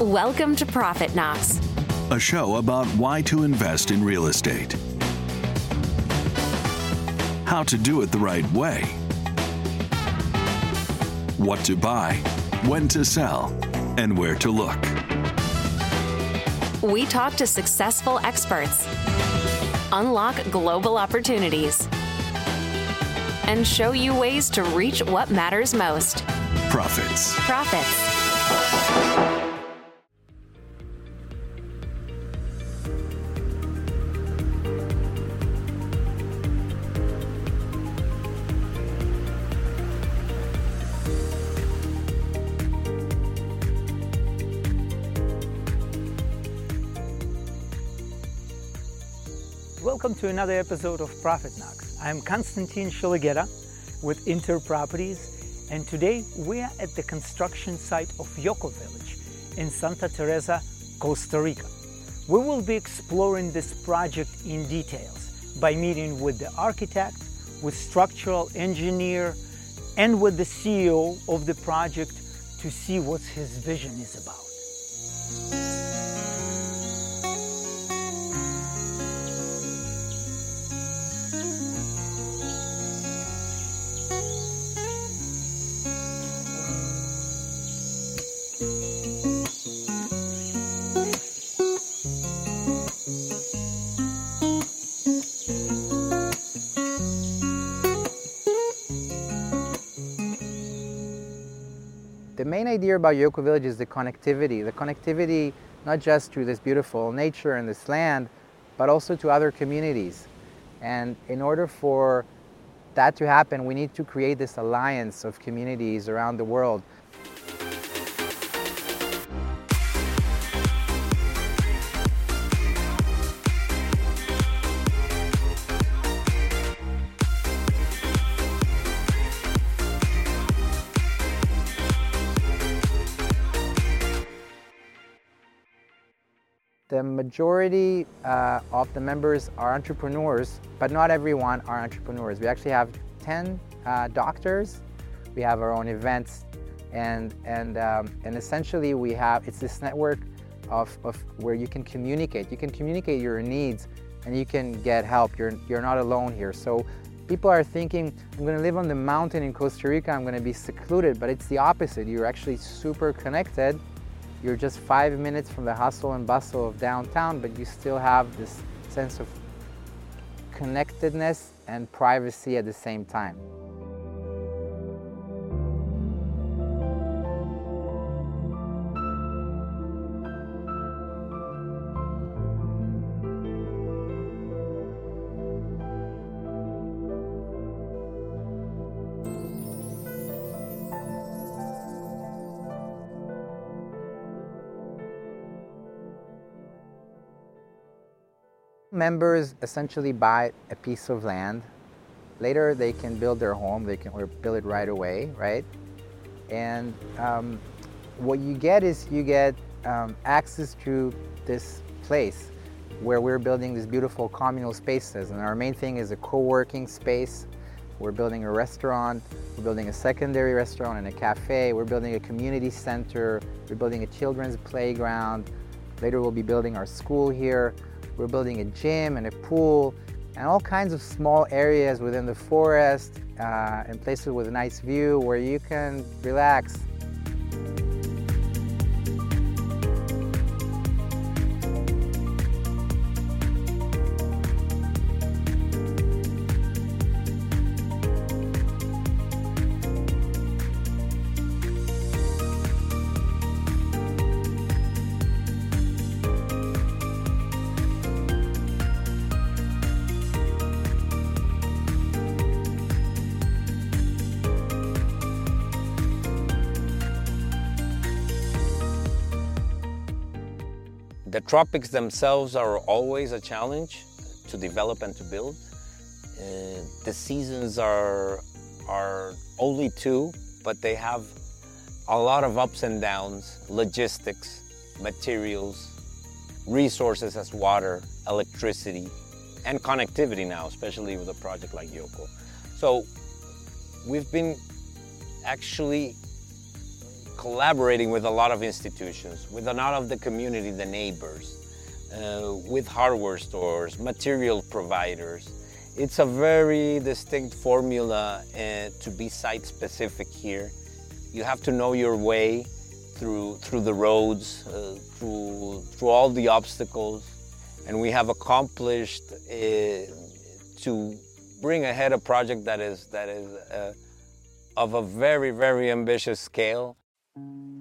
Welcome to Profit Knocks, a show about why to invest in real estate, how to do it the right way, what to buy, when to sell, and where to look. We talk to successful experts, unlock global opportunities, and show you ways to reach what matters most Profits. profits. Welcome to another episode of Profit Knocks. I'm Konstantin Shiligeta with Inter Properties, and today we are at the construction site of Yoko Village in Santa Teresa, Costa Rica. We will be exploring this project in details by meeting with the architect, with structural engineer, and with the CEO of the project to see what his vision is about. The main idea about Yoko Village is the connectivity. The connectivity not just to this beautiful nature and this land, but also to other communities. And in order for that to happen, we need to create this alliance of communities around the world. The majority uh, of the members are entrepreneurs, but not everyone are entrepreneurs. We actually have 10 uh, doctors, we have our own events, and, and, um, and essentially we have, it's this network of, of where you can communicate. You can communicate your needs and you can get help. You're, you're not alone here. So people are thinking, I'm gonna live on the mountain in Costa Rica, I'm gonna be secluded, but it's the opposite. You're actually super connected you're just five minutes from the hustle and bustle of downtown, but you still have this sense of connectedness and privacy at the same time. Members essentially buy a piece of land. Later, they can build their home. They can build it right away, right? And um, what you get is you get um, access to this place where we're building these beautiful communal spaces. And our main thing is a co-working space. We're building a restaurant. We're building a secondary restaurant and a cafe. We're building a community center. We're building a children's playground. Later, we'll be building our school here. We're building a gym and a pool and all kinds of small areas within the forest uh, and places with a nice view where you can relax. The tropics themselves are always a challenge to develop and to build. Uh, the seasons are are only two, but they have a lot of ups and downs, logistics, materials, resources as water, electricity, and connectivity now, especially with a project like Yoko. So we've been actually collaborating with a lot of institutions, with a lot of the community, the neighbors, uh, with hardware stores, material providers. It's a very distinct formula uh, to be site specific here. You have to know your way through, through the roads, uh, through, through all the obstacles. And we have accomplished uh, to bring ahead a project that is, that is uh, of a very, very ambitious scale. Mm-hmm.